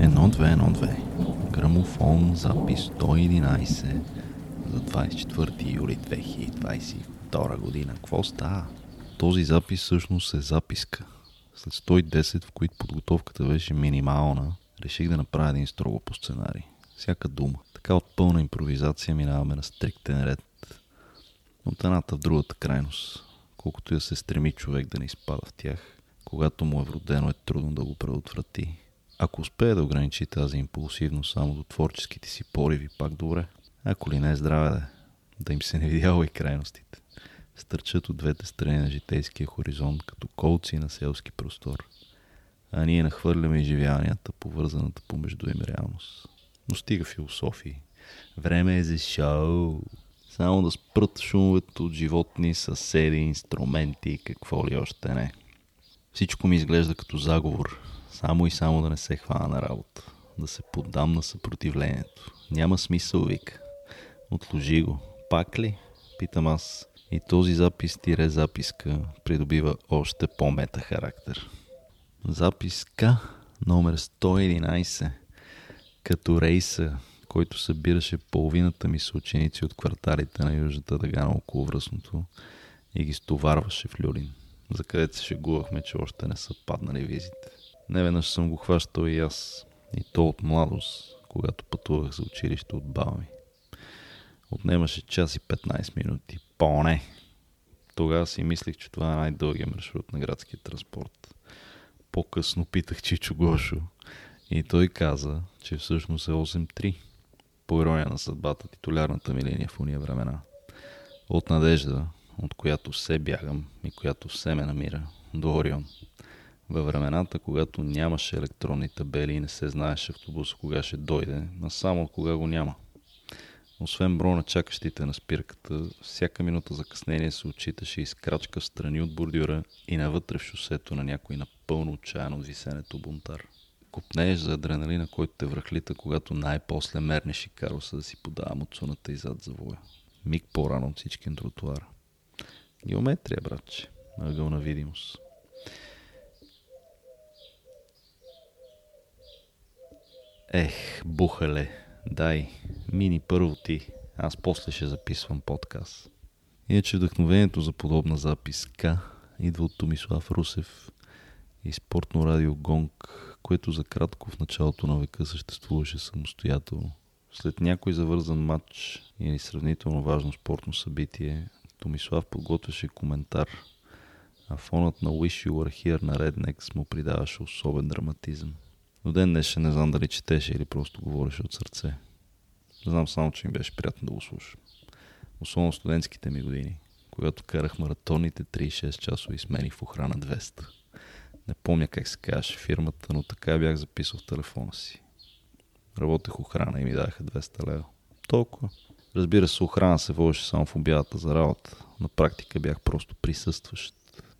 Едно, две, едно, две. Грамофон, запис 111 за 24 юли 2022 година. Какво става? Този запис всъщност е записка. След 110, в които подготовката беше минимална, реших да направя един строго по сценарий. Всяка дума. Така от пълна импровизация минаваме на стриктен ред. От едната в другата крайност. Колкото и да се стреми човек да не изпада в тях, когато му е вродено е трудно да го предотврати. Ако успее да ограничи тази импулсивност само до творческите си пориви, пак добре. Ако ли не е здраве да да им се не видяла и крайностите. Стърчат от двете страни на житейския хоризонт, като колци на селски простор. А ние нахвърляме изживяванията, повързаната помежду им реалност. Но стига философии. Време е за шоу. Само да спрат шумовете от животни, съседи, инструменти и какво ли още не. Всичко ми изглежда като заговор. Само и само да не се хвана на работа. Да се поддам на съпротивлението. Няма смисъл, вика. Отложи го. Пак ли? Питам аз. И този запис тире записка придобива още по-мета характер. Записка номер 111 като рейса, който събираше половината ми съученици от кварталите на Южната дъга на околовръстното и ги стоварваше в Люлин, за където се шегувахме, че още не са паднали визите. Не веднъж съм го хващал и аз, и то от младост, когато пътувах за училище от баба ми. Отнемаше час и 15 минути. Поне! Тогава си мислих, че това е най-дългия маршрут на градския транспорт. По-късно питах Чичо Гошо и той каза, че всъщност е 8-3. По ирония на съдбата, титулярната ми линия в уния времена. От надежда, от която все бягам и която все ме намира, до Орион. Във времената, когато нямаше електронни табели и не се знаеше автобус кога ще дойде, а само кога го няма. Освен броя на чакащите на спирката, всяка минута закъснение се отчиташе изкрачка в страни от бордюра и навътре в шосето на някой напълно отчаян от висенето бунтар. Купнееш за адреналина, който те връхлита, когато най-после мернеш и кароса да си подава муцуната и зад завоя. Миг по-рано от всички на тротуара. Геометрия, братче. Ъгъл на видимост. Ех, бухале, дай, мини първо ти, аз после ще записвам подкаст. Иначе вдъхновението за подобна записка идва от Томислав Русев и спортно радио Гонг, което за кратко в началото на века съществуваше самостоятелно. След някой завързан матч или сравнително важно спортно събитие, Томислав подготвяше коментар, а фонът на Wish You Were Here на Rednex му придаваше особен драматизъм. До ден днешен не знам дали четеше или просто говореше от сърце. Знам само, че ми беше приятно да го слушам. Особено студентските ми години, когато карах маратонните 36 часови смени в охрана 200. Не помня как се казваше фирмата, но така бях записал в телефона си. Работех охрана и ми даха 200 лева. Толкова. Разбира се, охрана се водеше само в обядата за работа. На практика бях просто присъстващ.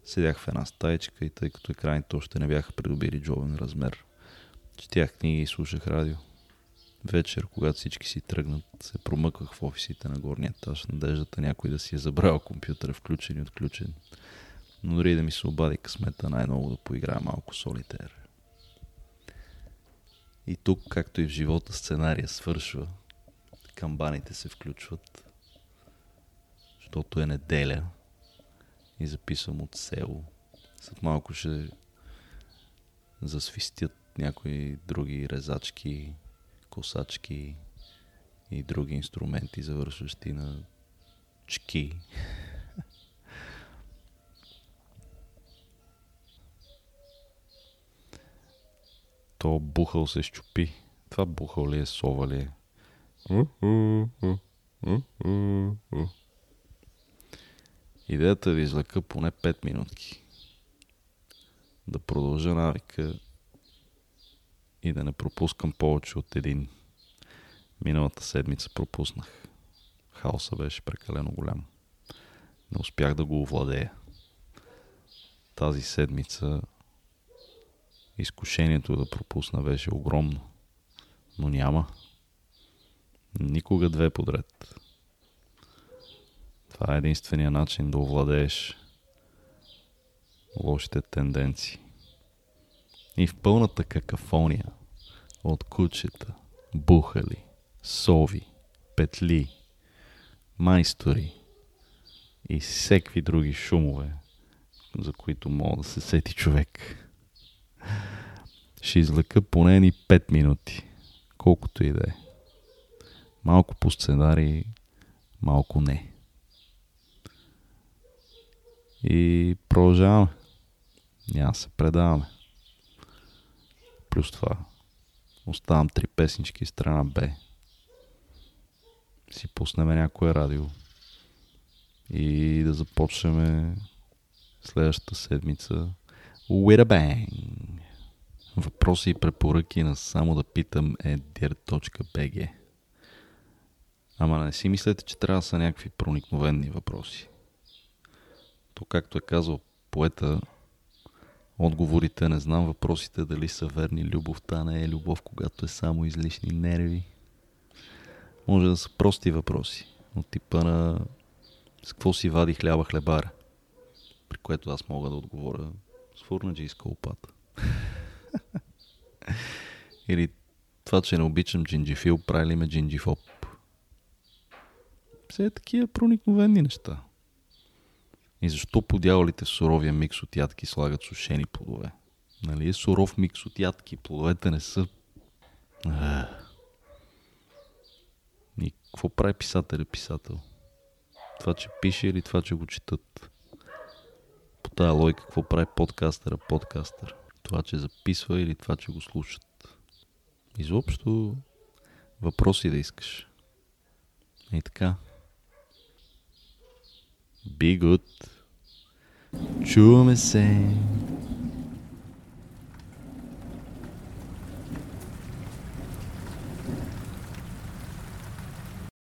Седях в една стаечка и тъй като екраните още не бяха придобили джобен размер, четях книги и слушах радио. Вечер, когато всички си тръгнат, се промъквах в офисите на горния етаж, надеждата някой да си е забрал компютъра включен и отключен. Но дори да ми се обади късмета най-много да поиграя малко солитер. И тук, както и в живота, сценария свършва. Камбаните се включват, защото е неделя и записвам от село. След малко ще засвистят някои други резачки, косачки и други инструменти, завършващи на чки. То бухал се щупи. Това бухал ли е, сова ли е? Идеята ви излъка поне 5 минутки. Да продължа навика и да не пропускам повече от един. Миналата седмица пропуснах. Хаоса беше прекалено голям. Не успях да го овладея. Тази седмица изкушението да пропусна беше огромно. Но няма. Никога две подред. Това е единствения начин да овладееш лошите тенденции. И в пълната какафония от кучета, бухали, сови, петли, майстори и всеки други шумове, за които мога да се сети човек. Ще излека поне ни 5 минути, колкото и да е. Малко по сценарий, малко не. И продължаваме. Няма се предаваме. Плюс това оставам три песнички страна Б. Си пуснем някое радио и да започнем следващата седмица with a bang. Въпроси и препоръки на само да питам е dir.bg Ама не си мислете, че трябва да са някакви проникновенни въпроси. То както е казал поета, отговорите не знам, въпросите дали са верни, любовта не е любов, когато е само излишни нерви. Може да са прости въпроси, от типа на с какво си вади хляба хлебара, при което аз мога да отговоря с фурнаджийска опата. Или това, че не обичам джинджифил, прави ли ме джинджифоп? Все е такива проникновени неща. И защо подявалите в суровия микс от ядки слагат сушени плодове? Нали е суров микс от ядки, плодовете не са... И какво прави писателя писател? Това, че пише или това, че го четат? По тая логика, какво прави подкастъра подкастър? Това, че записва или това, че го слушат? Изобщо въпроси да искаш. И така. Be good. Чуваме се.